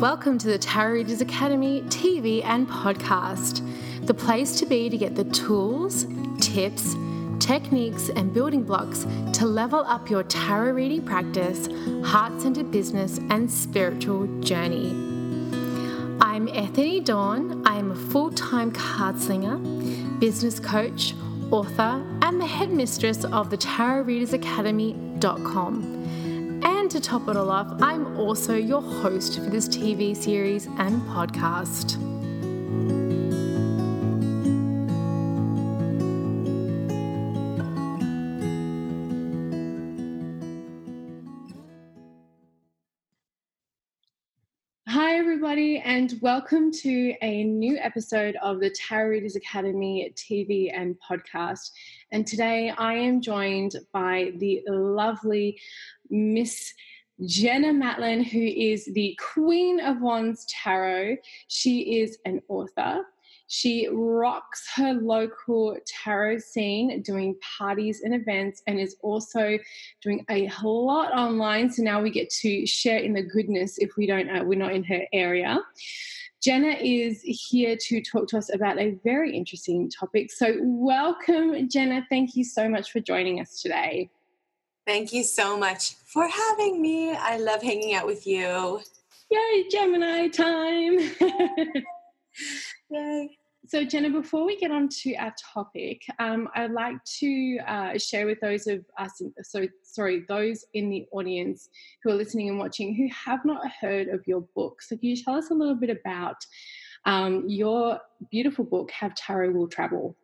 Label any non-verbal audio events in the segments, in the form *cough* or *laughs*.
Welcome to the Tarot Readers Academy TV and podcast, the place to be to get the tools, tips, techniques, and building blocks to level up your tarot reading practice, heart centered business, and spiritual journey. I'm Ethony Dawn. I am a full time card slinger, business coach, author, and the headmistress of the Tarot Readers Academy.com. And to top it all off, I'm also your host for this TV series and podcast. Hi, everybody, and welcome to a new episode of the Tarot Readers Academy TV and podcast. And today I am joined by the lovely Miss Jenna Matlin, who is the Queen of Wands Tarot. She is an author. She rocks her local tarot scene, doing parties and events, and is also doing a lot online. So now we get to share in the goodness if we don't, uh, we're not in her area. Jenna is here to talk to us about a very interesting topic. So, welcome, Jenna. Thank you so much for joining us today. Thank you so much for having me. I love hanging out with you. Yay, Gemini time! *laughs* Yay. So, Jenna, before we get on to our topic, um, I'd like to uh, share with those of us, so sorry, those in the audience who are listening and watching who have not heard of your book. So, can you tell us a little bit about um, your beautiful book, Have Tarot Will Travel?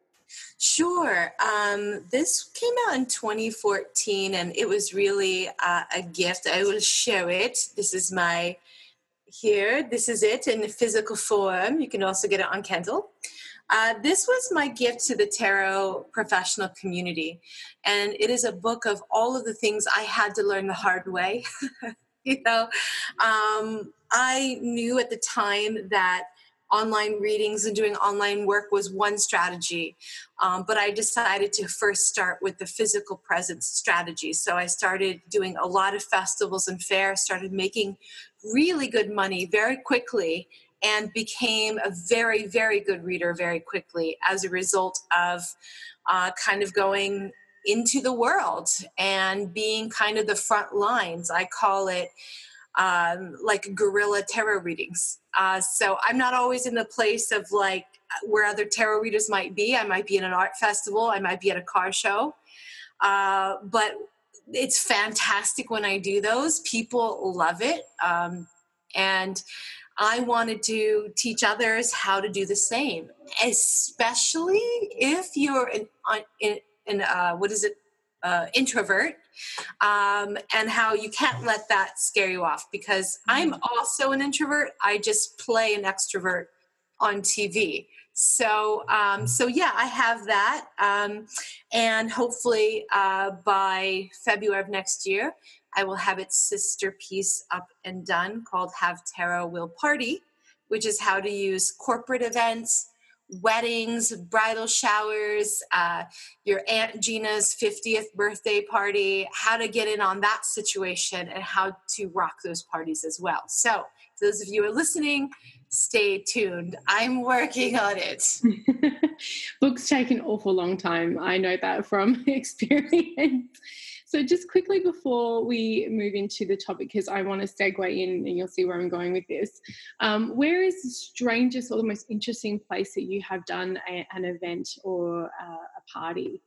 Sure. Um, this came out in 2014 and it was really uh, a gift. I will show it. This is my here. This is it in physical form. You can also get it on Kindle. Uh, this was my gift to the tarot professional community. And it is a book of all of the things I had to learn the hard way. *laughs* you know, um, I knew at the time that online readings and doing online work was one strategy. Um, but I decided to first start with the physical presence strategy. So I started doing a lot of festivals and fairs, started making really good money very quickly, and became a very, very good reader very quickly as a result of uh, kind of going into the world and being kind of the front lines. I call it um, like guerrilla tarot readings. Uh, so I'm not always in the place of like where other tarot readers might be. I might be in an art festival, I might be at a car show. Uh, but it's fantastic when I do those. People love it. Um, and I wanted to teach others how to do the same, especially if you're an, in, in uh, what is it, uh, introvert um, and how you can't let that scare you off because I'm mm-hmm. also an introvert. I just play an extrovert on TV. So, um, so yeah, I have that, um, and hopefully uh, by February of next year, I will have its sister piece up and done called "Have Tarot Will Party," which is how to use corporate events weddings, bridal showers, uh, your Aunt Gina's 50th birthday party, how to get in on that situation, and how to rock those parties as well. So, those of you who are listening, stay tuned. I'm working on it. *laughs* Books take an awful long time. I know that from *laughs* experience. So, just quickly before we move into the topic, because I want to segue in and you'll see where I'm going with this. Um, where is the strangest or the most interesting place that you have done a, an event or uh, a party?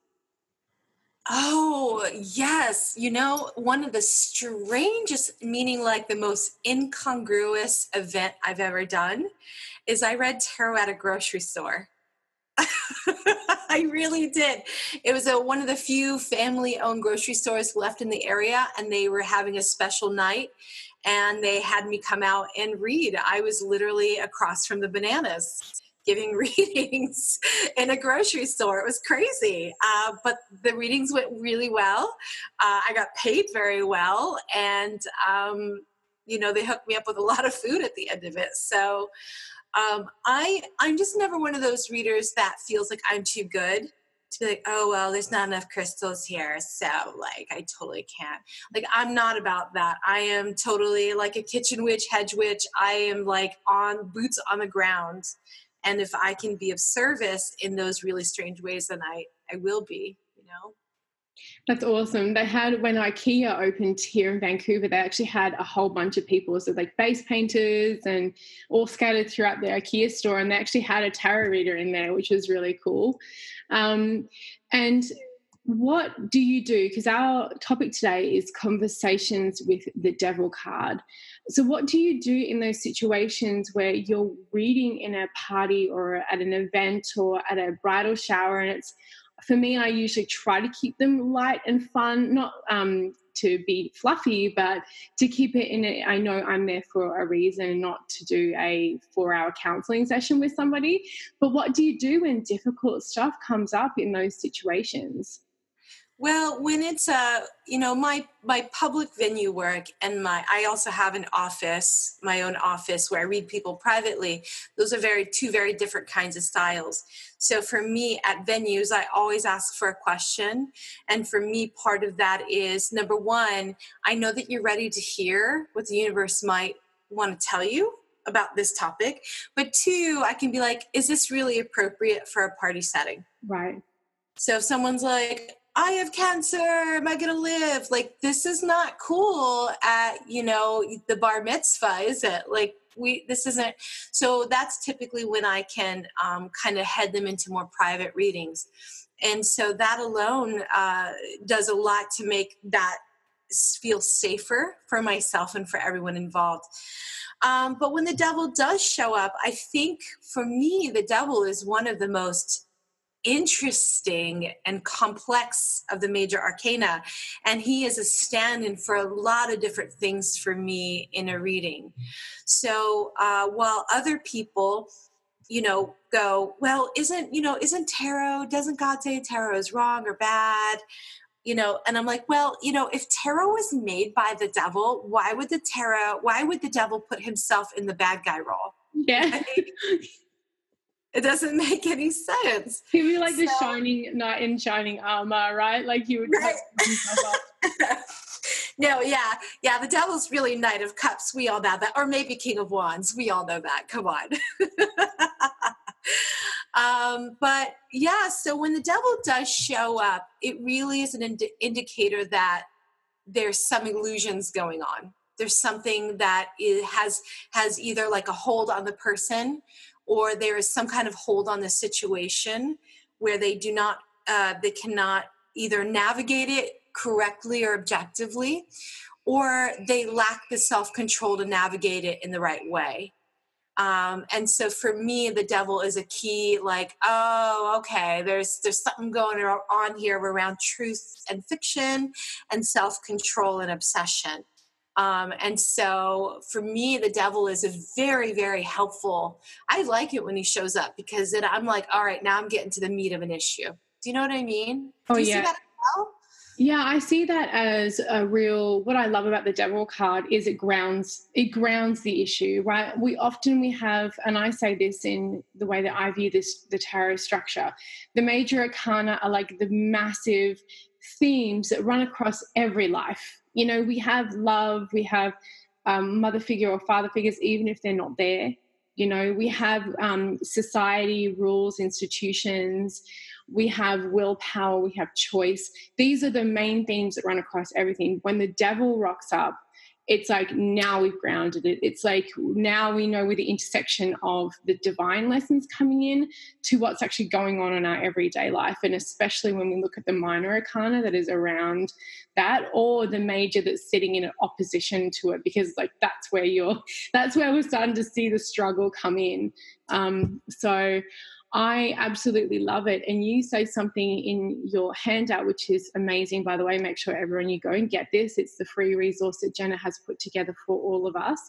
Oh, yes. You know, one of the strangest, meaning like the most incongruous event I've ever done is I read tarot at a grocery store. *laughs* I really did. It was a, one of the few family owned grocery stores left in the area, and they were having a special night. And they had me come out and read. I was literally across from the bananas giving *laughs* readings in a grocery store. It was crazy. Uh, but the readings went really well. Uh, I got paid very well. And, um, you know, they hooked me up with a lot of food at the end of it. So, um, I I'm just never one of those readers that feels like I'm too good. to be like, oh well, there's not enough crystals here, so like I totally can't. Like I'm not about that. I am totally like a kitchen witch, hedge witch. I am like on boots on the ground, and if I can be of service in those really strange ways, then I I will be. You know. That's awesome. They had when IKEA opened here in Vancouver, they actually had a whole bunch of people, so like face painters and all scattered throughout the IKEA store, and they actually had a tarot reader in there, which was really cool. Um, and what do you do? Because our topic today is conversations with the devil card. So, what do you do in those situations where you're reading in a party or at an event or at a bridal shower and it's for me, I usually try to keep them light and fun, not um, to be fluffy, but to keep it in it. I know I'm there for a reason, not to do a four hour counseling session with somebody. But what do you do when difficult stuff comes up in those situations? Well, when it's a, uh, you know, my my public venue work and my I also have an office, my own office where I read people privately. Those are very two very different kinds of styles. So for me at venues, I always ask for a question, and for me part of that is number 1, I know that you're ready to hear what the universe might want to tell you about this topic, but two, I can be like, is this really appropriate for a party setting? Right. So if someone's like, I have cancer. Am I going to live? Like, this is not cool at, you know, the bar mitzvah, is it? Like, we, this isn't. So that's typically when I can um, kind of head them into more private readings. And so that alone uh, does a lot to make that feel safer for myself and for everyone involved. Um, but when the devil does show up, I think for me, the devil is one of the most interesting and complex of the major arcana and he is a stand-in for a lot of different things for me in a reading. So uh, while other people you know go well isn't you know isn't tarot doesn't god say tarot is wrong or bad? You know and i'm like well you know if tarot was made by the devil why would the tarot why would the devil put himself in the bad guy role? Yeah It doesn't *laughs* make any sense. He'd be like so, the shining knight in shining armor, right? Like you would right. *laughs* no, yeah, yeah. The devil's really Knight of Cups. We all know that, or maybe King of Wands. We all know that. Come on. *laughs* um, but yeah, so when the devil does show up, it really is an ind- indicator that there's some illusions going on. There's something that has has either like a hold on the person or there is some kind of hold on the situation where they do not uh, they cannot either navigate it correctly or objectively or they lack the self-control to navigate it in the right way. Um, and so for me the devil is a key like oh okay there's there's something going on here around truth and fiction and self-control and obsession um, and so for me, the devil is a very, very helpful. I like it when he shows up because then I'm like, all right, now I'm getting to the meat of an issue. Do you know what I mean? Oh, yeah. Well? Yeah, I see that as a real what I love about the devil card is it grounds it grounds the issue, right? We often we have and I say this in the way that I view this the tarot structure. The major arcana are like the massive themes that run across every life you know we have love we have um, mother figure or father figures even if they're not there. You know we have um, society rules institutions. We have willpower we have choice. These are the main themes that run across everything. When the devil rocks up it's like now we've grounded it. It's like now we know where the intersection of the divine lessons coming in to what's actually going on in our everyday life. And especially when we look at the minor arcana that is around that or the major that's sitting in opposition to it, because like that's where you're, *laughs* that's where we're starting to see the struggle come in. Um, so I absolutely love it. And you say something in your handout, which is amazing, by the way. Make sure everyone you go and get this. It's the free resource that Jenna has put together for all of us.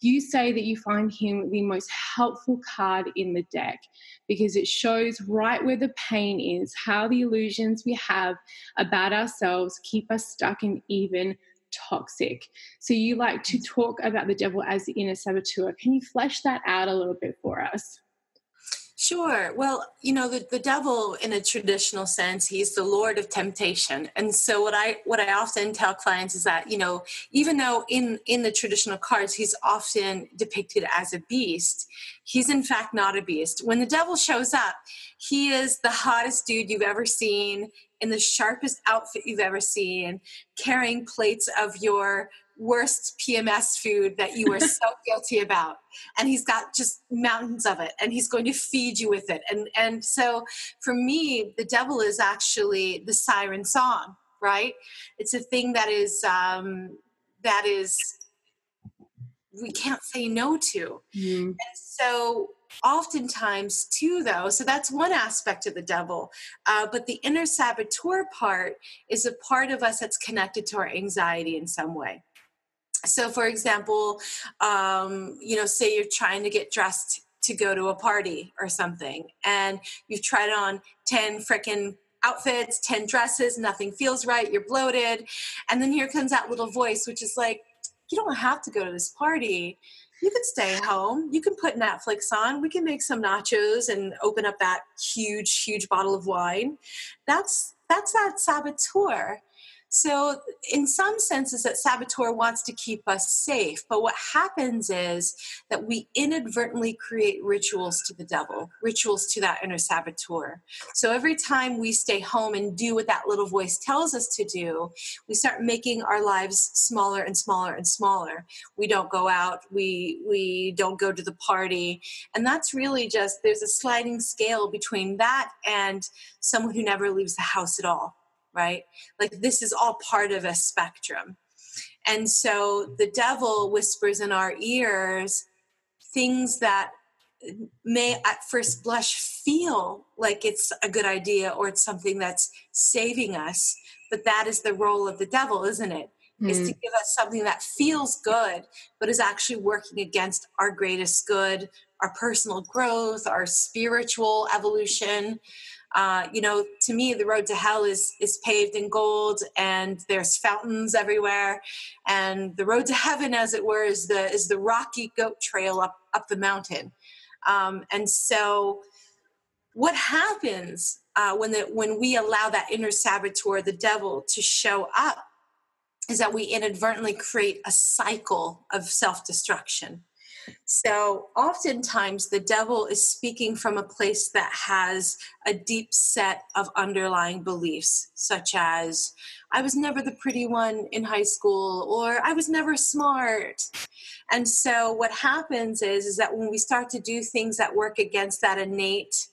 You say that you find him the most helpful card in the deck because it shows right where the pain is, how the illusions we have about ourselves keep us stuck and even toxic. So you like to talk about the devil as the inner saboteur. Can you flesh that out a little bit for us? Sure. Well, you know, the, the devil in a traditional sense, he's the lord of temptation. And so what I what I often tell clients is that, you know, even though in in the traditional cards he's often depicted as a beast, he's in fact not a beast. When the devil shows up, he is the hottest dude you've ever seen in the sharpest outfit you've ever seen, carrying plates of your worst PMS food that you are so *laughs* guilty about. And he's got just mountains of it and he's going to feed you with it. And and so for me, the devil is actually the siren song, right? It's a thing that is um that is we can't say no to. Mm. And so oftentimes too though so that's one aspect of the devil uh, but the inner saboteur part is a part of us that's connected to our anxiety in some way so for example um, you know say you're trying to get dressed to go to a party or something and you've tried on 10 freaking outfits 10 dresses nothing feels right you're bloated and then here comes that little voice which is like you don't have to go to this party. You can stay home. You can put netflix on. We can make some nachos and open up that huge huge bottle of wine. That's that's that saboteur so, in some senses, that saboteur wants to keep us safe. But what happens is that we inadvertently create rituals to the devil, rituals to that inner saboteur. So, every time we stay home and do what that little voice tells us to do, we start making our lives smaller and smaller and smaller. We don't go out, we, we don't go to the party. And that's really just, there's a sliding scale between that and someone who never leaves the house at all right? Like this is all part of a spectrum. And so the devil whispers in our ears things that may at first blush feel like it's a good idea or it's something that's saving us but that is the role of the devil isn't it mm. is to hmm. give us something that feels good but is actually working against our greatest good our personal growth our spiritual evolution uh, you know, to me, the road to hell is is paved in gold, and there's fountains everywhere, and the road to heaven, as it were, is the is the rocky goat trail up up the mountain. Um, and so, what happens uh, when the when we allow that inner saboteur, the devil, to show up, is that we inadvertently create a cycle of self destruction so, oftentimes, the devil is speaking from a place that has a deep set of underlying beliefs, such as, I was never the pretty one in high school, or I was never smart. And so, what happens is, is that when we start to do things that work against that innate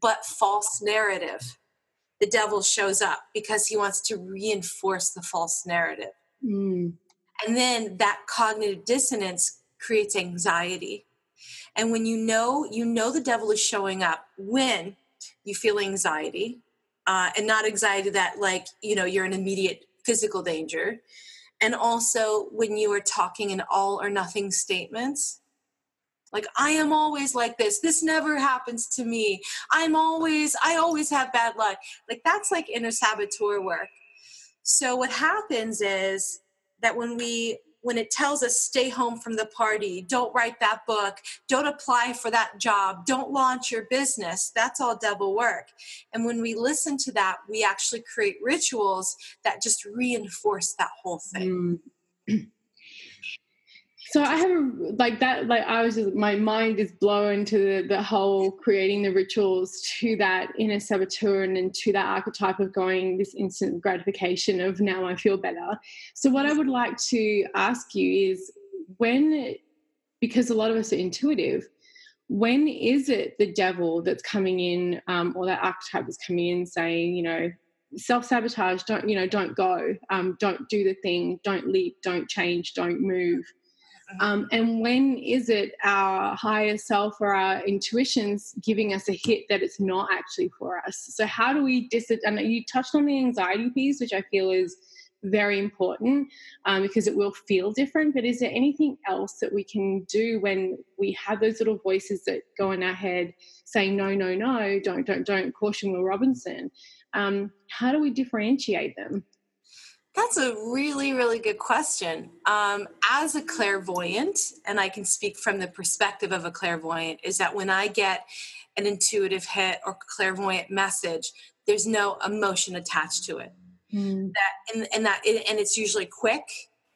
but false narrative, the devil shows up because he wants to reinforce the false narrative. Mm. And then that cognitive dissonance creates anxiety. And when you know, you know the devil is showing up when you feel anxiety, uh, and not anxiety that like you know you're in immediate physical danger, and also when you are talking in all or nothing statements. Like I am always like this. This never happens to me. I'm always, I always have bad luck. Like that's like inner saboteur work. So what happens is that when we when it tells us stay home from the party, don't write that book, don't apply for that job, don't launch your business, that's all devil work. And when we listen to that, we actually create rituals that just reinforce that whole thing. Mm. *clears throat* So I have like that, like I was just, my mind is blown to the, the whole creating the rituals to that inner saboteur and, and to that archetype of going this instant gratification of now I feel better. So what I would like to ask you is when, because a lot of us are intuitive, when is it the devil that's coming in um, or that archetype is coming in saying, you know, self-sabotage, don't, you know, don't go, um, don't do the thing, don't leap, don't change, don't move um, and when is it our higher self or our intuitions giving us a hit that it's not actually for us? So, how do we dis? And you touched on the anxiety piece, which I feel is very important um, because it will feel different. But is there anything else that we can do when we have those little voices that go in our head saying, no, no, no, don't, don't, don't, caution Will Robinson? Um, how do we differentiate them? That's a really, really good question. Um, as a clairvoyant, and I can speak from the perspective of a clairvoyant, is that when I get an intuitive hit or clairvoyant message, there's no emotion attached to it. Mm. That and, and that and it's usually quick,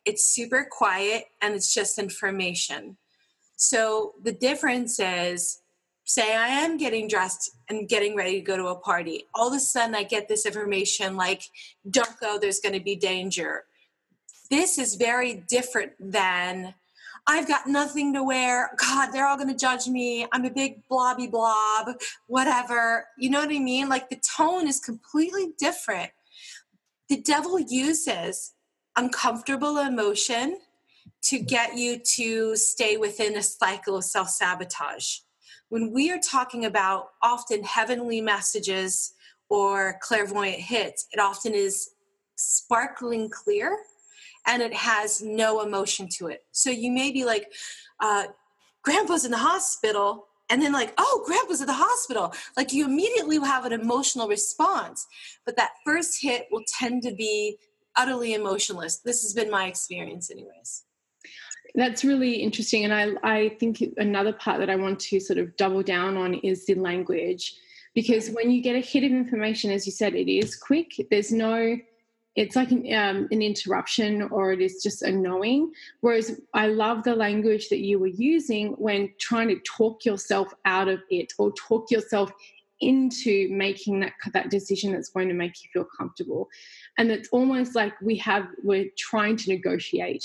it's super quiet, and it's just information. So the difference is say I am getting dressed and getting ready to go to a party. All of a sudden, I get this information like, don't go, there's going to be danger. This is very different than, I've got nothing to wear. God, they're all going to judge me. I'm a big blobby blob, whatever. You know what I mean? Like the tone is completely different. The devil uses uncomfortable emotion to get you to stay within a cycle of self sabotage when we are talking about often heavenly messages or clairvoyant hits, it often is sparkling clear and it has no emotion to it. So you may be like, uh, Grandpa's in the hospital. And then, like, oh, grandpa's at the hospital. Like, you immediately will have an emotional response. But that first hit will tend to be utterly emotionless. This has been my experience, anyways. That's really interesting. And I, I think another part that I want to sort of double down on is the language. Because when you get a hit of information, as you said, it is quick. There's no, it's like an, um, an interruption or it is just a knowing. Whereas I love the language that you were using when trying to talk yourself out of it or talk yourself into making that that decision that's going to make you feel comfortable and it's almost like we have we're trying to negotiate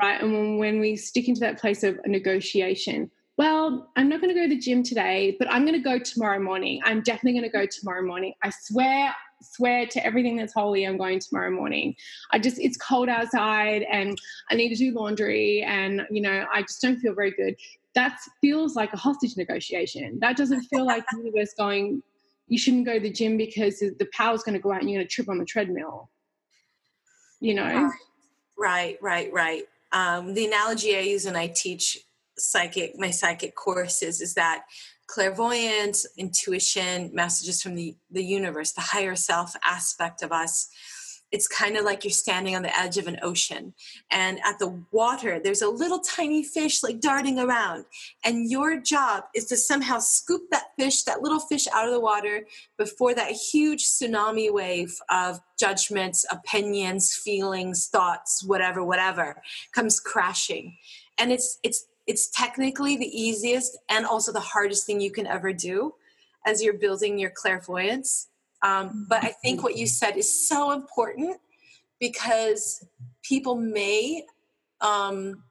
right? And when, we stick into that place of negotiation, well, I'm not going to go to the gym today, but I'm going to go tomorrow morning. I'm definitely going to go tomorrow morning. I swear, swear to everything that's holy, I'm going tomorrow morning. I just, it's cold outside and I need to do laundry and, you know, I just don't feel very good. That feels like a hostage negotiation. That doesn't feel like the universe going, you shouldn't go to the gym because the power's going to go out and you're going to trip on the treadmill. You know? Right, right, right. Um, the analogy I use when I teach psychic my psychic courses is that clairvoyance, intuition, messages from the, the universe, the higher self aspect of us it's kind of like you're standing on the edge of an ocean and at the water there's a little tiny fish like darting around and your job is to somehow scoop that fish that little fish out of the water before that huge tsunami wave of judgments opinions feelings thoughts whatever whatever comes crashing. And it's it's it's technically the easiest and also the hardest thing you can ever do as you're building your clairvoyance um, but I think what you said is so important because people may um,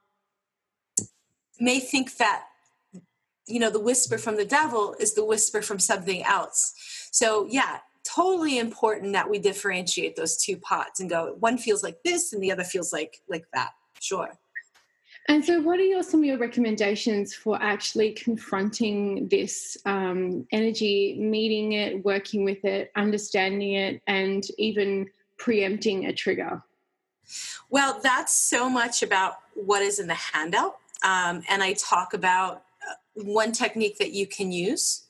may think that you know the whisper from the devil is the whisper from something else. So yeah, totally important that we differentiate those two pots and go one feels like this and the other feels like like that. Sure. And so, what are your, some of your recommendations for actually confronting this um, energy, meeting it, working with it, understanding it, and even preempting a trigger? Well, that's so much about what is in the handout. Um, and I talk about uh, one technique that you can use.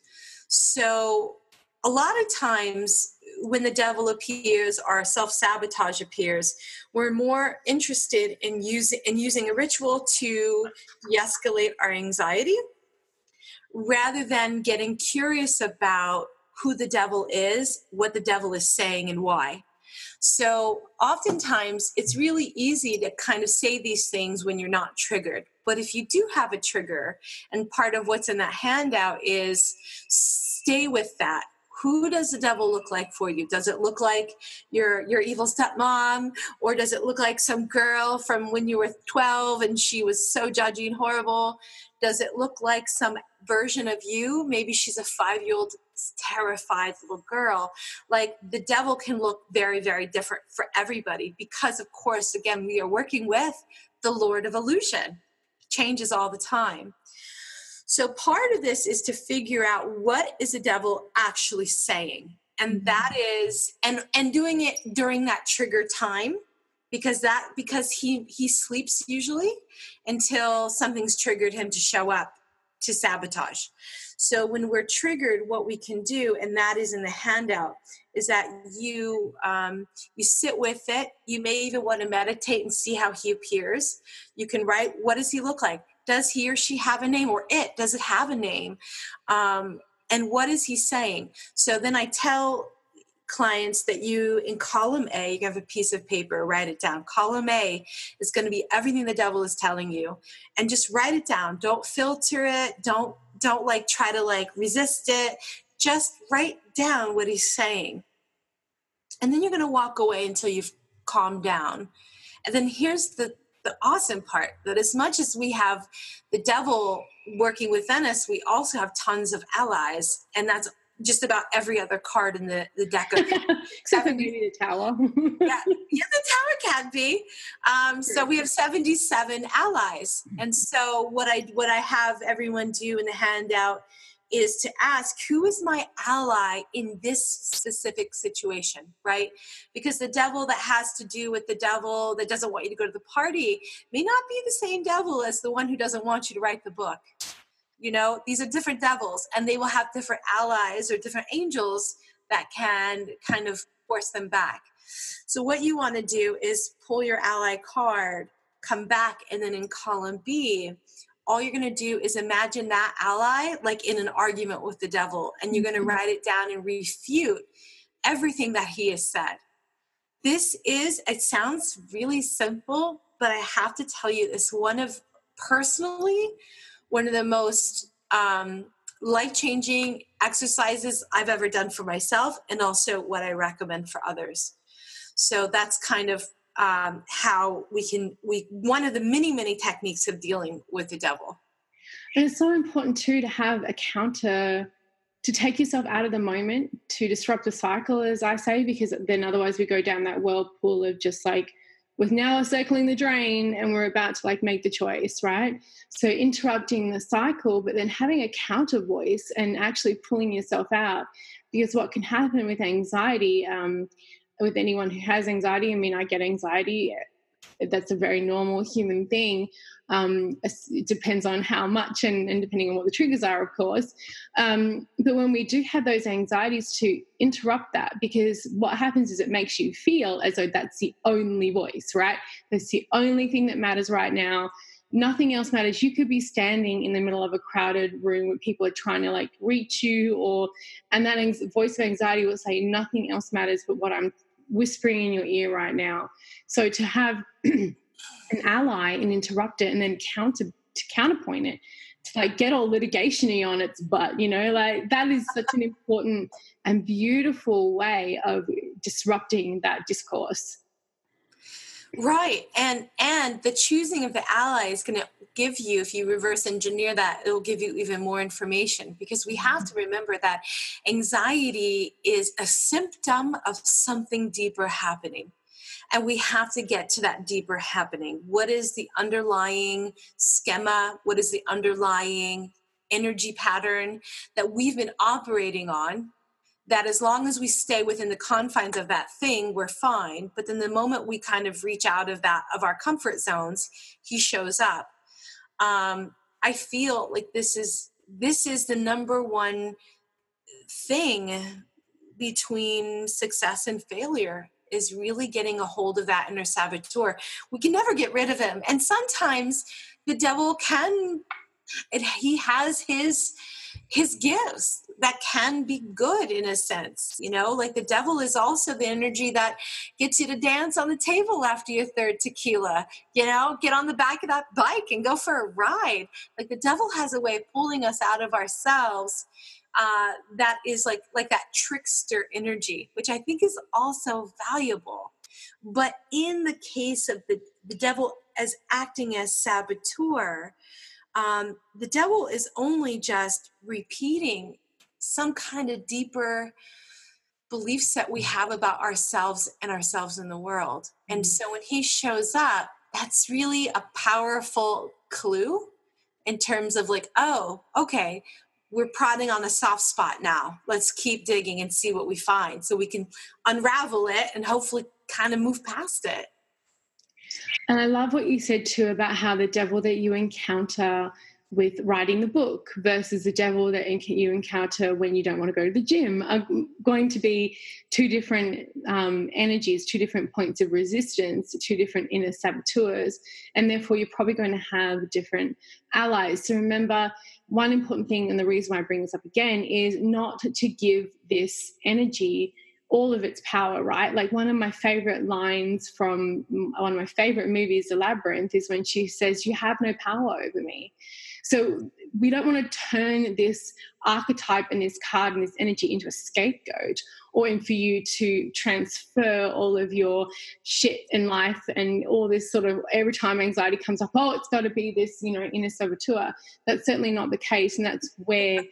So, a lot of times when the devil appears or self sabotage appears, we're more interested in using in using a ritual to de-escalate our anxiety rather than getting curious about who the devil is, what the devil is saying, and why. So, oftentimes, it's really easy to kind of say these things when you're not triggered. But if you do have a trigger, and part of what's in that handout is stay with that who does the devil look like for you? Does it look like your your evil stepmom or does it look like some girl from when you were 12 and she was so judgy and horrible? Does it look like some version of you? Maybe she's a 5 year old terrified little girl. Like the devil can look very very different for everybody because of course again we are working with the lord of illusion. Changes all the time so part of this is to figure out what is the devil actually saying. And mm-hmm. that is and and doing it during that trigger time because that because he he sleeps usually until something's triggered him to show up to sabotage. So when we're triggered, what we can do, and that is in the handout, is that you um, you sit with it. You may even want to meditate and see how he appears. You can write what does he look like? Does he or she have a name, or it does it have a name? Um, and what is he saying? So then I tell clients that you in column A, you have a piece of paper, write it down. Column A is going to be everything the devil is telling you, and just write it down. Don't filter it. Don't don't like try to like resist it. Just write down what he's saying, and then you're going to walk away until you've calmed down. And then here's the the awesome part that as much as we have the devil working within us, we also have tons of allies, and that's just about every other card in the, the deck of *laughs* except for maybe the tower *laughs* yeah, yeah the tower can be. Um, so we have 77 allies. And so what i what i have everyone do in the handout is to ask who is my ally in this specific situation right? Because the devil that has to do with the devil that doesn't want you to go to the party may not be the same devil as the one who doesn't want you to write the book. You know these are different devils and they will have different allies or different angels that can kind of force them back. So what you want to do is pull your ally card come back and then in column b all you're going to do is imagine that ally like in an argument with the devil and you're going to mm-hmm. write it down and refute everything that he has said this is it sounds really simple but i have to tell you it's one of personally one of the most um, life changing exercises I've ever done for myself, and also what I recommend for others. So that's kind of um, how we can we one of the many many techniques of dealing with the devil. And it's so important too to have a counter to take yourself out of the moment to disrupt the cycle, as I say, because then otherwise we go down that whirlpool of just like with now circling the drain and we're about to like make the choice right so interrupting the cycle but then having a counter voice and actually pulling yourself out because what can happen with anxiety um, with anyone who has anxiety i mean i get anxiety that's a very normal human thing. Um, it depends on how much and, and, depending on what the triggers are, of course. Um, but when we do have those anxieties, to interrupt that, because what happens is it makes you feel as though that's the only voice, right? That's the only thing that matters right now. Nothing else matters. You could be standing in the middle of a crowded room where people are trying to like reach you, or and that voice of anxiety will say nothing else matters but what I'm whispering in your ear right now. So to have *clears throat* an ally and interrupt it and then counter to counterpoint it to like get all litigationy on its butt, you know, like that is such an important and beautiful way of disrupting that discourse. Right. And and the choosing of the ally is going to give you if you reverse engineer that it'll give you even more information because we have to mm-hmm. remember that anxiety is a symptom of something deeper happening. And we have to get to that deeper happening. What is the underlying schema? What is the underlying energy pattern that we've been operating on that as long as we stay within the confines of that thing we're fine. But then the moment we kind of reach out of that of our comfort zones he shows up. Um, i feel like this is this is the number one thing between success and failure is really getting a hold of that inner saboteur. We can never get rid of him. And sometimes the devil can it, he has his his gifts that can be good in a sense you know? Like the devil is also the energy that gets you to dance on the table after your third tequila you know? Get on the back of that bike and go for a ride. Like the devil has a way of pulling us out of ourselves uh, that is like like that trickster energy which i think is also valuable. But in the case of the, the devil as acting as saboteur um, the devil is only just repeating some kind of deeper beliefs that we have about ourselves and ourselves in the world. And mm-hmm. so when he shows up, that's really a powerful clue in terms of like, oh, okay, we're prodding on a soft spot now. Let's keep digging and see what we find so we can unravel it and hopefully kind of move past it. And I love what you said too about how the devil that you encounter with writing the book versus the devil that you encounter when you don't want to go to the gym are going to be two different um, energies, two different points of resistance, two different inner saboteurs, and therefore you're probably going to have different allies. So remember, one important thing, and the reason why I bring this up again, is not to give this energy all of its power, right? Like one of my favorite lines from one of my favorite movies, The Labyrinth, is when she says, You have no power over me. So we don't want to turn this archetype and this card and this energy into a scapegoat or in for you to transfer all of your shit in life and all this sort of every time anxiety comes up, oh, it's got to be this, you know, inner saboteur. That's certainly not the case. And that's where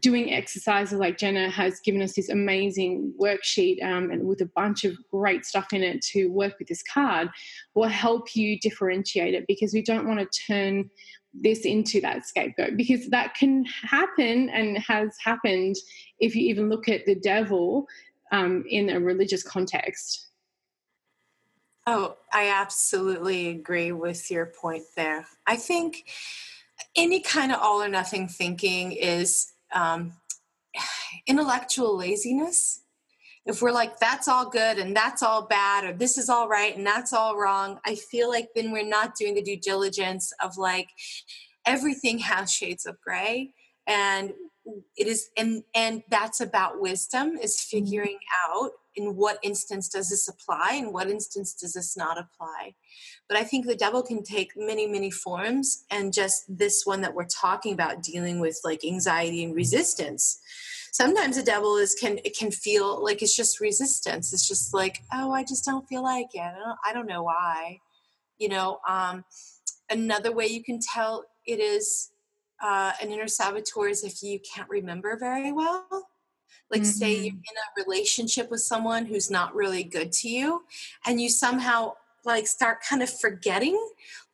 doing exercises like Jenna has given us this amazing worksheet um, and with a bunch of great stuff in it to work with this card will help you differentiate it because we don't want to turn this into that scapegoat because that can happen and has happened if you even look at the devil um, in a religious context. Oh, I absolutely agree with your point there. I think any kind of all or nothing thinking is um, intellectual laziness. If we're like, that's all good and that's all bad, or this is all right and that's all wrong, I feel like then we're not doing the due diligence of like everything *laughs* has shades of gray. And it is and and that's about wisdom is mm-hmm. figuring out in what instance does this apply and what instance does this not apply. But i think the devil can take many many forms and just this one that we're talking about dealing with like anxiety and resistance. Sometimes the devil is can it can feel like it's just resistance. It's just like oh i just don't feel like it. I don't, I don't know why. You know um another way you can tell it is uh, an inner saboteur is if you can't remember very well like mm-hmm. say you're mm-hmm. in a relationship with someone who's not really good to you and you somehow like start kind of forgetting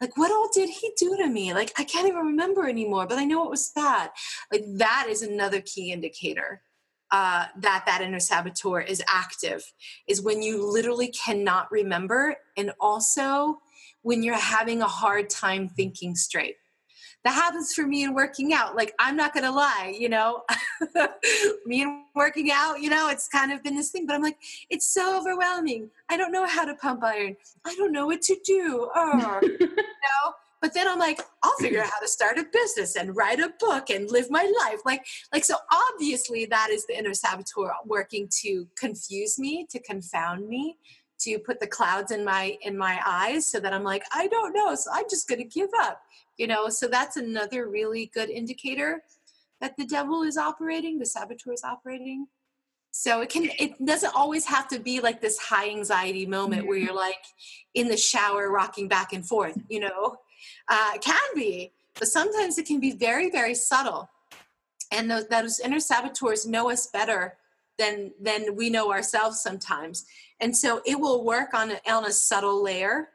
like what all did he do to me like i can't even remember anymore but i know it was that like that is another key indicator uh, that that inner saboteur is active is when you literally cannot remember and also when you're having a hard time thinking straight that happens for me in working out. Like, I'm not going to lie, you know, *laughs* me and working out, you know, it's kind of been this thing, but I'm like, it's so overwhelming. I don't know how to pump iron. I don't know what to do. *laughs* Oh, you know? But then I'm like, I'll figure out how to start a business and write a book and live my life. Like, like so obviously that is the inner saboteur working to confuse me, to confound me, to put the clouds in my in my eyes so that I'm like, I don't know. So I'm just gonna give up you know so that's another really good indicator that the devil is operating the saboteur is operating. So it can it doesn't always have to be like this high anxiety moment where you're like in the shower rocking back and forth you know? Uh, it can be but sometimes it can be very very subtle. And those, those inner saboteurs know us better than than we know ourselves sometimes. And so it will work on a, on a subtle layer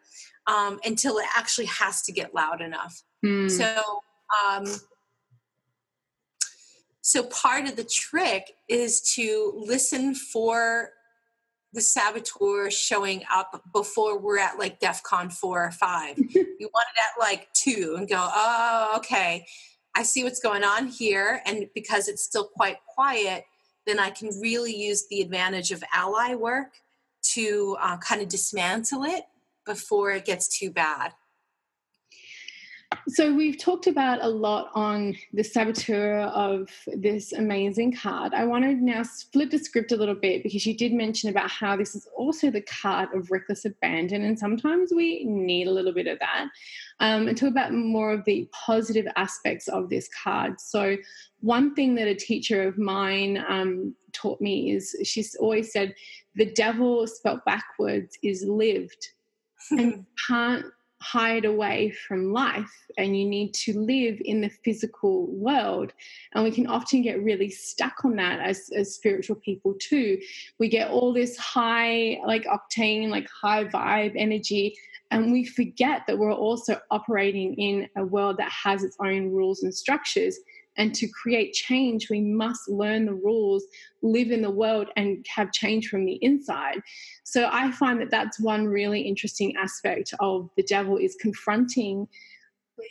um, until it actually has to get loud enough Mm. So, um, so part of the trick is to listen for the saboteur showing up before we're at like DEFCON four or five. *laughs* you want it at like two and go, oh, okay, I see what's going on here. And because it's still quite quiet, then I can really use the advantage of ally work to uh, kind of dismantle it before it gets too bad. So we've talked about a lot on the saboteur of this amazing card. I want to now flip the script a little bit because you did mention about how this is also the card of reckless abandon, and sometimes we need a little bit of that. Um, and talk about more of the positive aspects of this card. So one thing that a teacher of mine um, taught me is she's always said the devil spelt backwards is lived *laughs* and you can't hide away from life and you need to live in the physical world. And we can often get really stuck on that as, as spiritual people too. We get all this high like octane like high vibe energy and we forget that we're also operating in a world that has its own rules and structures and to create change, we must learn the rules, live in the world, and have change from the inside. So I find that that's one really interesting aspect of the devil is confronting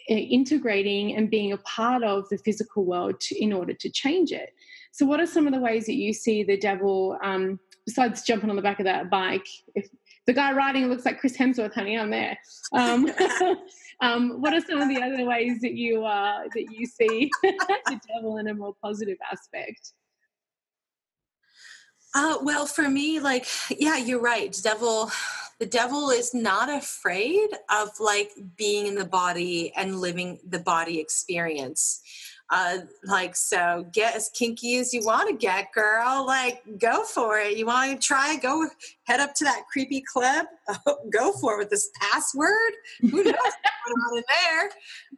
integrating and being a part of the physical world to, in order to change it. So, what are some of the ways that you see the devil, um, besides jumping on the back of that bike? If the guy riding looks like Chris Hemsworth, honey, I'm there. Um, *laughs* *laughs* um, what are some of the other ways that you uh, that you see *laughs* the devil in a more positive aspect? Uh, well, for me, like, yeah, you're right. Devil, the devil is not afraid of like being in the body and living the body experience. Uh, like, so get as kinky as you want to get, girl. Like, go for it. You want to try? Go head up to that creepy club. *laughs* go for it with this password. Who knows what's on in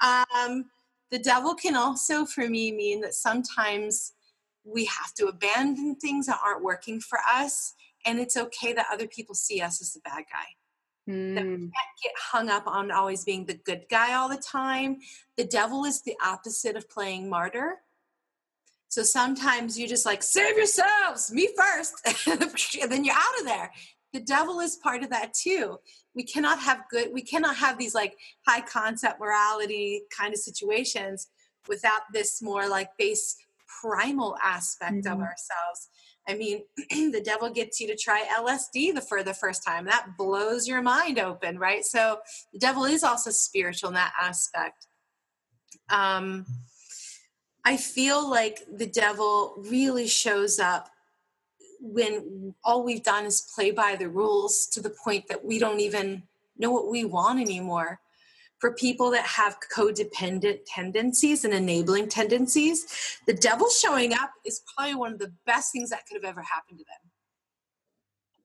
there? Um, the devil can also, for me, mean that sometimes we have to abandon things that aren't working for us and it's okay that other people see us as the bad guy mm. that we can't get hung up on always being the good guy all the time the devil is the opposite of playing martyr so sometimes you just like save yourselves me first *laughs* and then you're out of there the devil is part of that too we cannot have good we cannot have these like high concept morality kind of situations without this more like base primal aspect mm-hmm. of ourselves. I mean, *clears throat* the devil gets you to try LSD the, for the first time. That blows your mind open, right? So the devil is also spiritual in that aspect. Um, I feel like the devil really shows up when all we've done is play by the rules to the point that we don't even know what we want anymore for people that have codependent tendencies and enabling tendencies, the devil showing up is probably one of the best things that could have ever happened to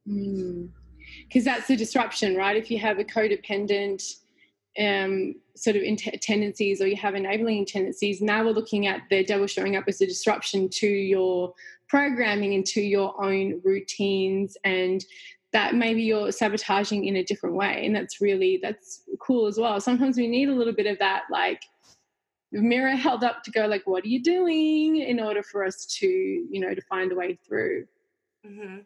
them. Because mm. that's the disruption, right? If you have a codependent um, sort of tendencies or you have enabling tendencies, now we're looking at the devil showing up as a disruption to your programming and to your own routines and that maybe you're sabotaging in a different way and that's really that's cool as well. Sometimes we need a little bit of that like mirror held up to go like what are you doing? in order for us to you know to find a way through. Mm-hmm.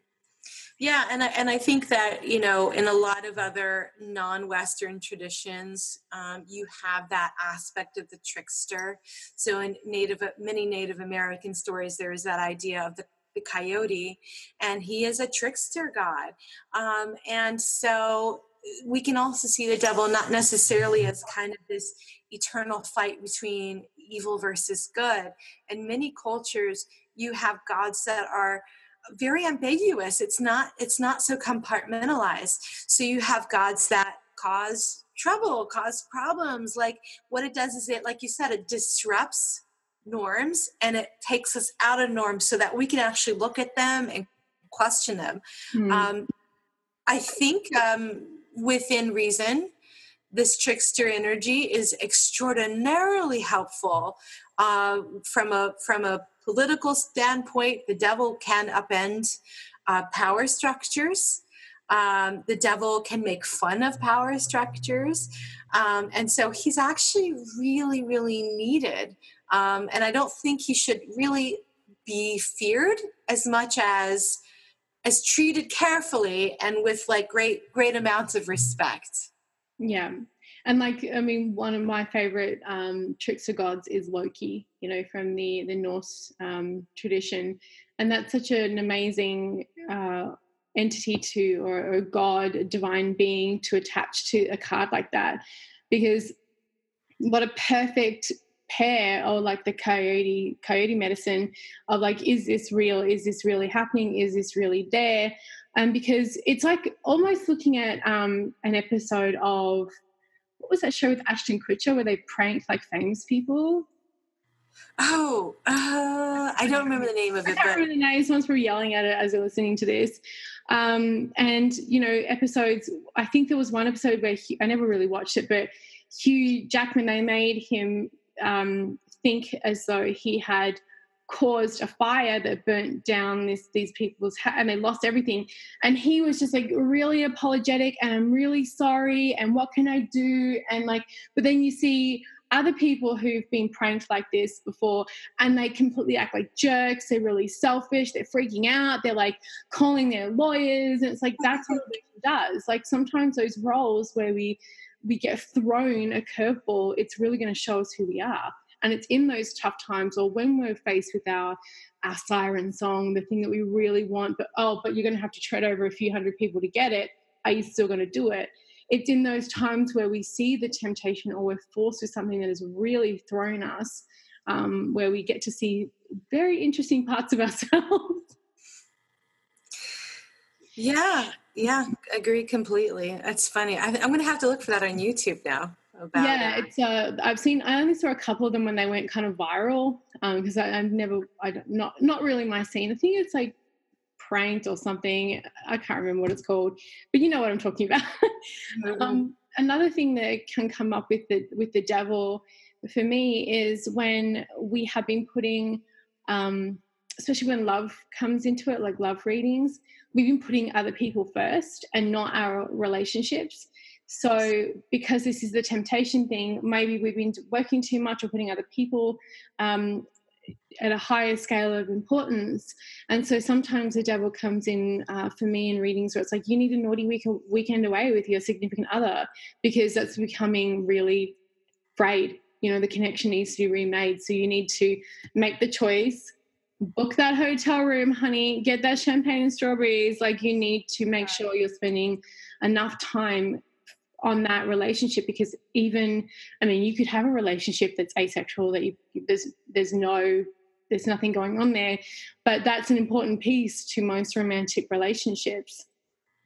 yeah and I, and I think that you know in a lot of other non-western traditions um, you have that aspect of the trickster. So in native many native american stories there is that idea of the the coyote, and he is a trickster god. Um, and so we can also see the devil not necessarily as kind of this eternal fight between evil versus good. In many cultures, you have gods that are very ambiguous. It's not it's not so compartmentalized. So you have gods that cause trouble, cause problems. Like what it does is it, like you said, it disrupts norms and it takes us out of norms so that we can actually look at them and question them. Mm. Um, I think um, within reason, this trickster energy is extraordinarily helpful uh, from a from a political standpoint. The devil can upend uh, power structures. Um, the devil can make fun of power structures, um, and so he's actually really, really needed um, and I don't think he should really be feared as much as as treated carefully and with like great great amounts of respect. Yeah. And like I mean, one of my favorite um, trickster gods is Loki. You know, from the the Norse um, tradition, and that's such an amazing uh, entity to or a god, a divine being to attach to a card like that, because what a perfect pair or like the coyote coyote medicine of like is this real? Is this really happening? Is this really there? And um, because it's like almost looking at um, an episode of what was that show with ashton kutcher where they pranked like famous people? Oh uh, i don't remember the name of it I can't remember the name someone's probably yelling at it as they're listening to this. Um, and you know episodes i think there was one episode where he, i never really watched it but hugh jackman they made him um, think as though he had caused a fire that burnt down this these people's ha- and they lost everything. And he was just like really apologetic and i'm really sorry and what can i do? And like but then you see other people who've been pranked like this before and they completely act like jerks they're really selfish they're freaking out they're like calling their lawyers and it's like that's what religion does. Like sometimes those roles where we we get thrown a curveball, it's really going to show us who we are. And it's in those tough times or when we're faced with our our siren song, the thing that we really want, but oh, but you're going to have to tread over a few hundred people to get it. Are you still going to do it? It's in those times where we see the temptation or we're forced with something that has really thrown us, um, where we get to see very interesting parts of *laughs* ourselves. Yeah, yeah, agree completely. That's funny. I, am going to have to look for that on YouTube now about yeah it's uh i've seen i only saw a couple of them when they went kind of viral because um, i've never i don't not not really my scene i think it's like pranked or something i can't remember what it's called but you know what i'm talking about *laughs* mm-hmm. um, another thing that can come up with the with the devil for me is when we have been putting um, especially when love comes into it like love readings we've been putting other people first and not our relationships so, because this is the temptation thing, maybe we've been working too much or putting other people um, at a higher scale of importance. And so sometimes the devil comes in uh, for me in readings where it's like, you need a naughty week- weekend away with your significant other because that's becoming really frayed. You know, the connection needs to be remade. So you need to make the choice book that hotel room, honey, get that champagne and strawberries. Like you need to make sure you're spending enough time on that relationship because even i mean you could have a relationship that's asexual that you, there's there's no there's nothing going on there but that's an important piece to most romantic relationships.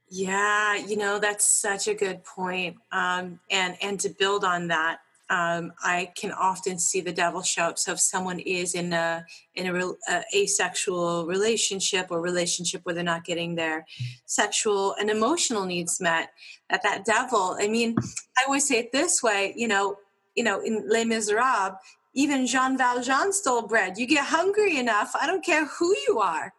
Yeah you know that's such a good point um, and and to build on that um, I can often see the devil show up. So if someone is in a in a, a, asexual relationship or relationship where they're not getting their sexual and emotional needs met, that that devil. I mean, I always say it this way. You know, you know, in Les Miserables, even Jean Valjean stole bread. You get hungry enough. I don't care who you are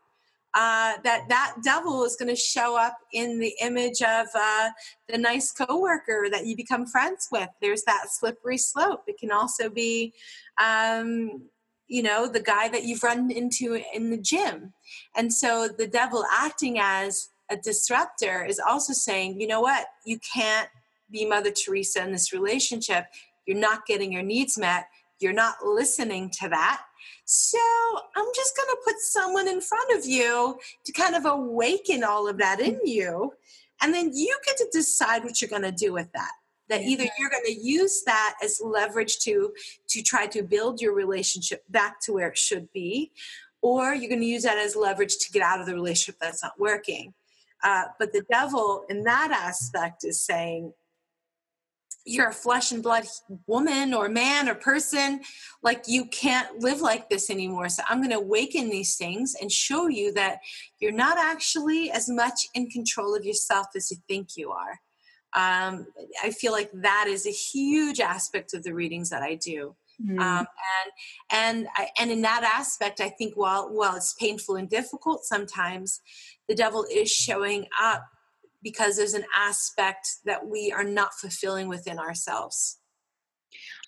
uh, that that devil is going to show up in the image of uh, the nice coworker that you become friends with. There's that slippery slope. It can also be, um, you know, the guy that you've run into in the gym. And so the devil acting as a disruptor is also saying, you know what, you can't be Mother Teresa in this relationship. You're not getting your needs met. You're not listening to that so I'm just going to put someone in front of you to kind of awaken all of that in you. And then you get to decide what you're going to do with that. That either you're going to use that as leverage to to try to build your relationship back to where it should be, or you're going to use that as leverage to get out of the relationship that's not working. Uh, but the devil in that aspect is saying, you're a flesh and blood woman or man or person like you can't live like this anymore. So i'm going to awaken these things and show you that you're not actually as much in control of yourself as you think you are. Um, i feel like that is a huge aspect of the readings that i do. Mm. um, and and I, and in that aspect i think while while it's painful and difficult sometimes the devil is showing up because there's an aspect that we are not fulfilling within ourselves.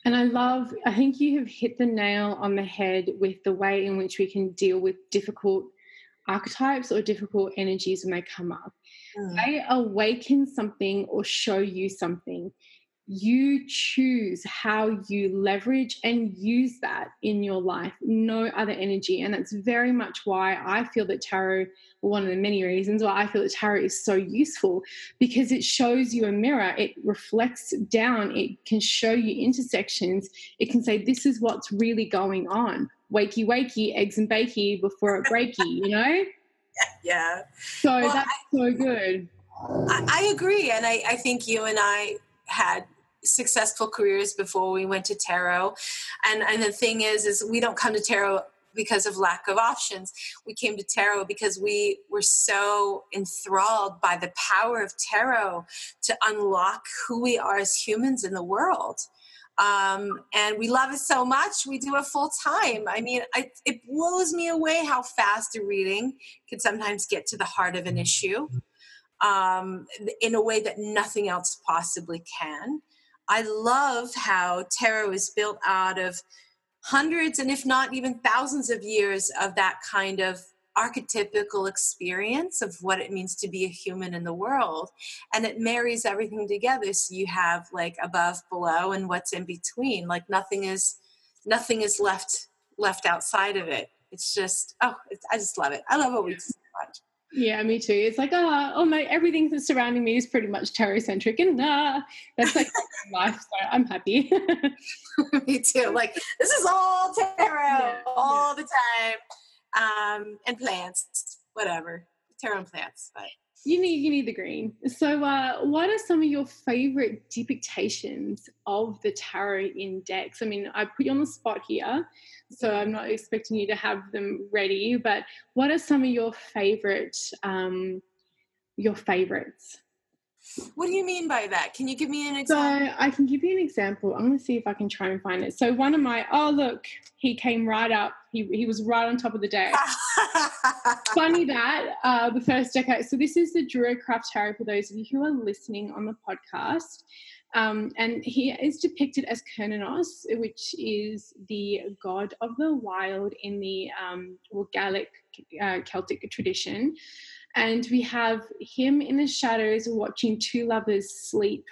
And I love, I think you have hit the nail on the head with the way in which we can deal with difficult archetypes or difficult energies when they come up. Mm. They awaken something or show you something you choose how you leverage and use that in your life, no other energy. And that's very much why I feel that tarot, one of the many reasons why I feel that tarot is so useful, because it shows you a mirror, it reflects down, it can show you intersections, it can say, this is what's really going on. Wakey, wakey, eggs and bakey before it breaky, you know? *laughs* Yeah. So well, that's I, so good. I, I agree. And I, I think you and I had successful careers before we went to tarot. And and the thing is is we don't come to tarot because of lack of options. We came to tarot because we were so enthralled by the power of tarot to unlock who we are as humans in the world. Um, and we love it so much we do it full time. I mean I, it blows me away how fast a reading can sometimes get to the heart of an issue um, in a way that nothing else possibly can. I love how tarot is built out of hundreds and if not even thousands of years of that kind of archetypical experience of what it means to be a human in the world. And it marries everything together so you have like above below and what's in between. Like nothing is nothing is left left outside of it. It's just oh it's, i just love it. I love what we so much yeah me too it's like oh, oh my everything that's surrounding me is pretty much tarot-centric and nah that's like *laughs* life so i'm happy *laughs* me too like this is all tarot yeah, all yeah. the time um, and plants, whatever, tarot and plants. But you need you need the green. So, uh, what are some of your favorite depictions of the tarot in decks? I mean, I put you on the spot here, so I'm not expecting you to have them ready. But what are some of your favorite um, your favorites? What do you mean by that? Can you give me an example? So I can give you an example. I'm going to see if I can try and find it. So one of my oh look, he came right up. He he was right on top of the deck. *laughs* Funny that uh, the first deck. So this is the Druidcraft Tarot for those of you who are listening on the podcast. Um, and he is depicted as Cernunnos, which is the god of the wild in the um, Gaelic uh, Celtic tradition and we have him in the shadows watching two lovers sleep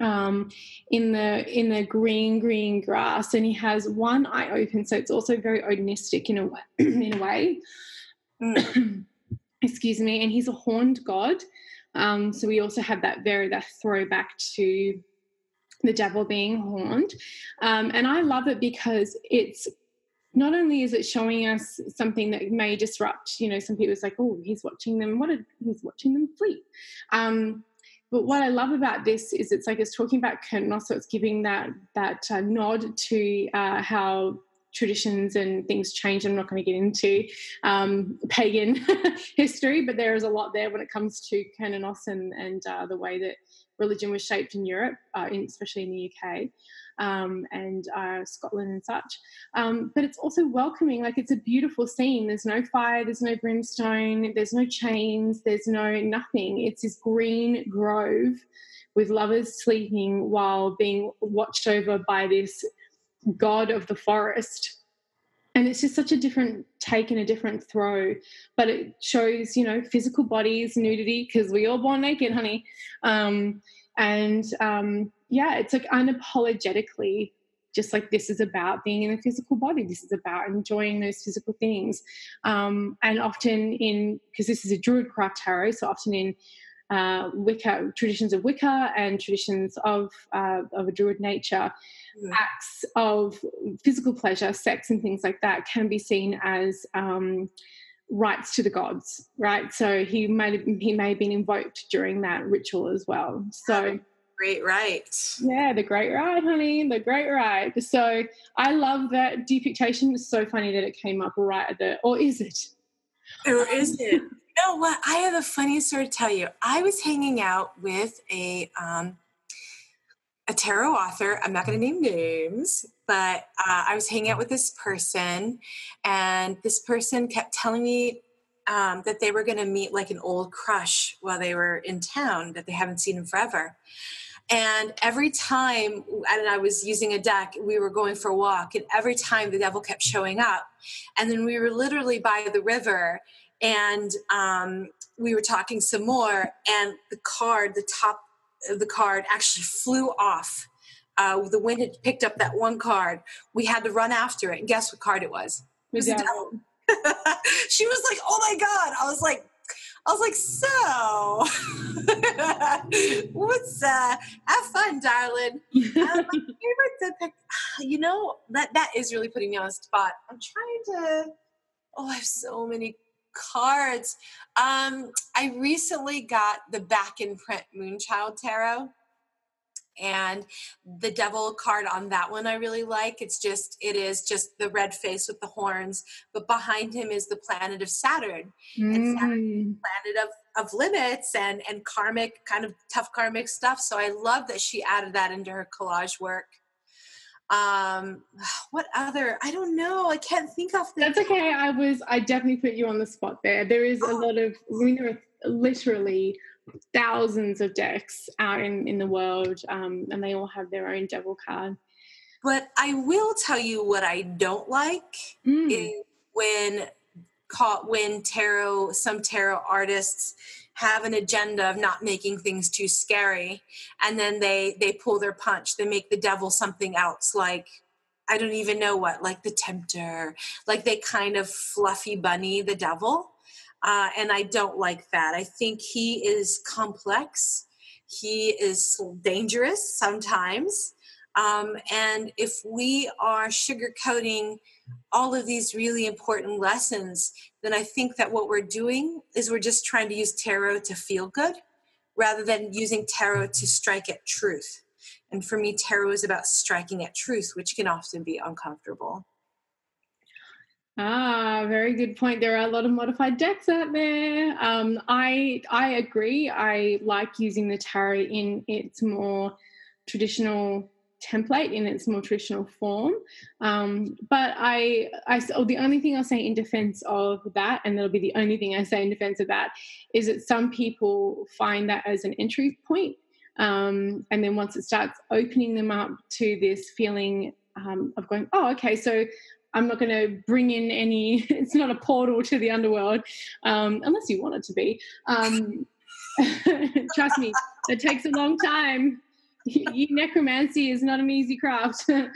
um, in the in the green green grass, and he has one eye open, so it's also very odinistic in a way, *clears throat* in a way. Mm. *clears throat* Excuse me, and he's a horned god, um, so we also have that very that throwback to the devil being horned, um, and I love it because it's not only is it showing us something that may disrupt, you know, some people it's like, oh, he's watching them. What? A, he's watching them fleet. Um, but what I love about this is it's like it's talking about Cernunnos, so it's giving that that uh, nod to uh, how traditions and things change. I'm not going to get into um, pagan *laughs* history, but there is a lot there when it comes to Cernunnos and, and uh, the way that religion was shaped in Europe, uh, in, especially in the UK um, and uh, Scotland and such. Um, but it's also welcoming. Like it's a beautiful scene. There's no fire. There's no brimstone. There's no chains. There's no nothing. It's this green grove with lovers sleeping while being watched over by this god of the forest and it's just such a different take and a different throw but it shows you know physical bodies nudity because we all born naked honey um, and um, yeah, it's like unapologetically just like this is about being in a physical body. This is about enjoying those physical things. Um, and often in, because this is a Druidcraft tarot, so often in uh, Wicca, traditions of Wicca and traditions of, uh, of a Druid nature, yeah. acts of physical pleasure, sex, and things like that can be seen as um, rites to the gods, right? So he may have, he may have been invoked during that ritual as well. So great rite. Yeah, the great rite, honey, the great rite. So I love that depiction. It's so funny that it came up right at the, or is it? Or is it? you know what? I have a funny story to tell you. I was hanging out with a um, a tarot author. I'm not going to name names, but uh, I was hanging out with this person, and this person kept telling me um, that they were going to meet like an old crush while they were in town that they haven't seen in forever. And every time, and I was using a deck, we were going for a walk, and every time the devil kept showing up. And then we were literally by the river, and um, we were talking some more, and the card, the top of the card, actually flew off. Uh, the wind had picked up that one card. We had to run after it, and guess what card it was? It was *laughs* she was like, "Oh my god!" I was like, I was like, so *laughs* what's uh have fun, darling. *laughs* uh, my favorite pick, you know, that that is really putting me on the spot. I'm trying to oh, I have so many cards. Um, I recently got the back in print Moonchild Tarot and the devil card on that one i really like. It's just it is just the red face with the horns but behind him is the planet of saturn mm. and saturn planet of of limits and and karmic kind of tough karmic stuff so i love that she added that into her collage work. Um *sighs* what other i don't know i can't think of the that's okay i was i definitely put you on the spot there. There is a lot of we know literally thousands of decks out in, in the world, um, and they all have their own devil card. But I will tell you what I don't like mm. is when caught when tarot some tarot artists have an agenda of not making things too scary and then they they pull their punch they make the devil something else like i don't even know what like the tempter like they kind of fluffy bunny the devil uh, and i don't like that i think he is complex he is dangerous sometimes um, and if we are sugarcoating all of these really important lessons, then I think that what we're doing is we're just trying to use tarot to feel good rather than using tarot to strike at truth. And for me, tarot is about striking at truth, which can often be uncomfortable. Ah, very good point. There are a lot of modified decks out there. Um, I I agree. I like using the tarot in its more traditional template in its more traditional form. Um, but I, I, oh, the only thing I'll say in defense of that, and that'll be the only thing I say in defense of that, is that some people find that as an entry point. Um, and then once it starts opening them up to this feeling um, of going, oh, okay, so I'm not going to bring in any, *laughs* it's not a portal to the underworld, um, unless you want it to be. Um, *laughs* trust me, it takes a long time necromancy is not an easy craft. *laughs* um,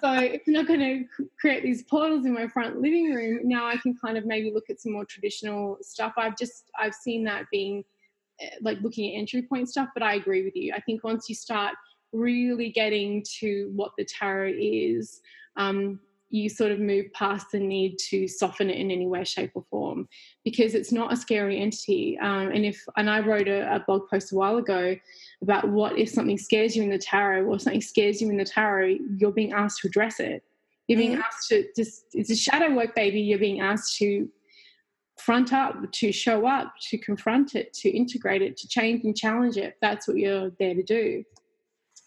so if I'm not going to create these portals in my front living room, now I can kind of maybe look at some more traditional stuff. I've just I've seen that being eh, like looking at entry point stuff, but I agree with you. I think once you start really getting to what the tarot is, um, you sort of move past the need to soften it in any way, shape, or form because it's not a scary entity. Um, and if and I wrote a, a, blog post a while ago about what if something scares you in the tarot or something scares you in the tarot, you're being asked to address it. You're being mm-hmm. asked to just it's a shadow work, baby. You're being asked to front up, to show up, to confront it, to integrate it, to change and challenge it. That's what you're there to do.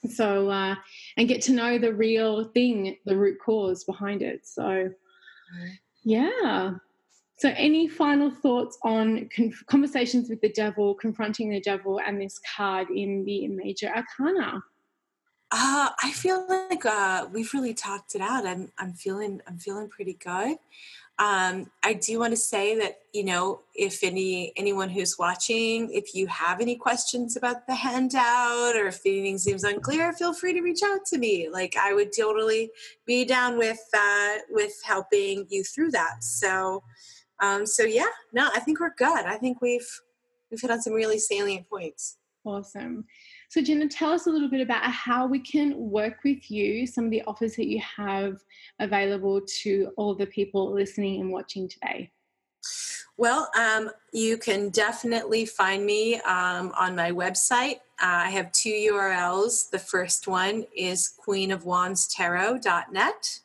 So, uh, and get to know the real thing, the root cause behind it. So, yeah. So, any final thoughts on con- conversations with the devil, confronting the devil, and this card in the major arcana? Uh, I feel like uh, we've really talked it out. I'm, I'm feeling, I'm feeling pretty good. Um, I do want to say that you know if any anyone who's watching, if you have any questions about the handout or if anything seems unclear, feel free to reach out to me. Like I would totally be down with uh, with helping you through that. So um, so yeah, no, I think we're good. I think we've we've hit on some really salient points. Awesome. So, Jenna, tell us a little bit about how we can work with you, some of the offers that you have available to all the people listening and watching today. Well, um, you can definitely find me um, on my website. Uh, I have two URLs. The first one is queenofwandstarot.net.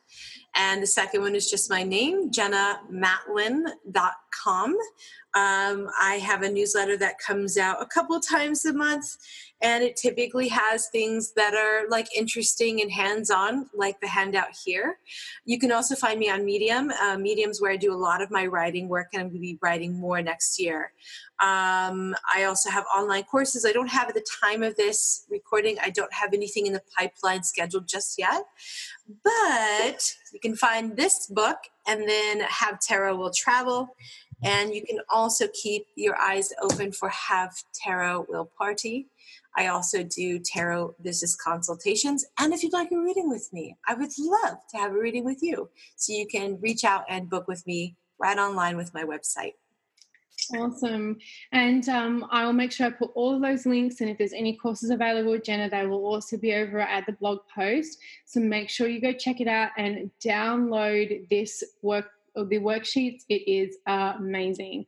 And the second one is just my name, jennamatlin.com. Um, I have a newsletter that comes out a couple times a month and it typically has things that are like interesting and hands-on like the handout here. You can also find me on medium uh, medium's where i do a lot of my writing work and i'm going to be writing more next year. Um, i also have online courses. I don't have at the time of this recording. I don't have anything in the pipeline scheduled just yet. But you can find this book and then have tarot will travel. And you can also keep your eyes open for have tarot will party I also do tarot business consultations. And if you'd like a reading with me, I would love to have a reading with you. So you can reach out and book with me right online with my website. Awesome. And um, I'll make sure I put all of those links. And if there's any courses available, Jenna, they will also be over at the blog post. So make sure you go check it out and download this work the worksheets. It is amazing.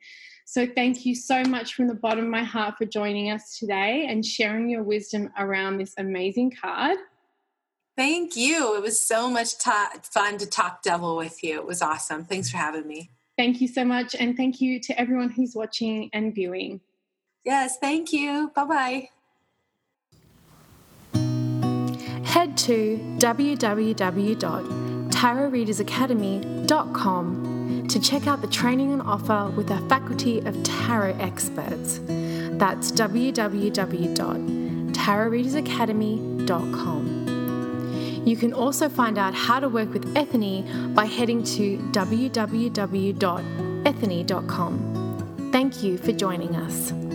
So, thank you so much from the bottom of my heart for joining us today and sharing your wisdom around this amazing card. Thank you. It was so much ta- fun to talk devil with you. It was awesome. Thanks for having me. Thank you so much. And thank you to everyone who's watching and viewing. Yes, thank you. Bye bye. Head to www.tarotreadersacademy.com to check out the training on offer with our faculty of tarot experts. That's www.tarotreadersacademy.com. You can also find out how to work with Ethony by heading to www.ethony.com. Thank you for joining us.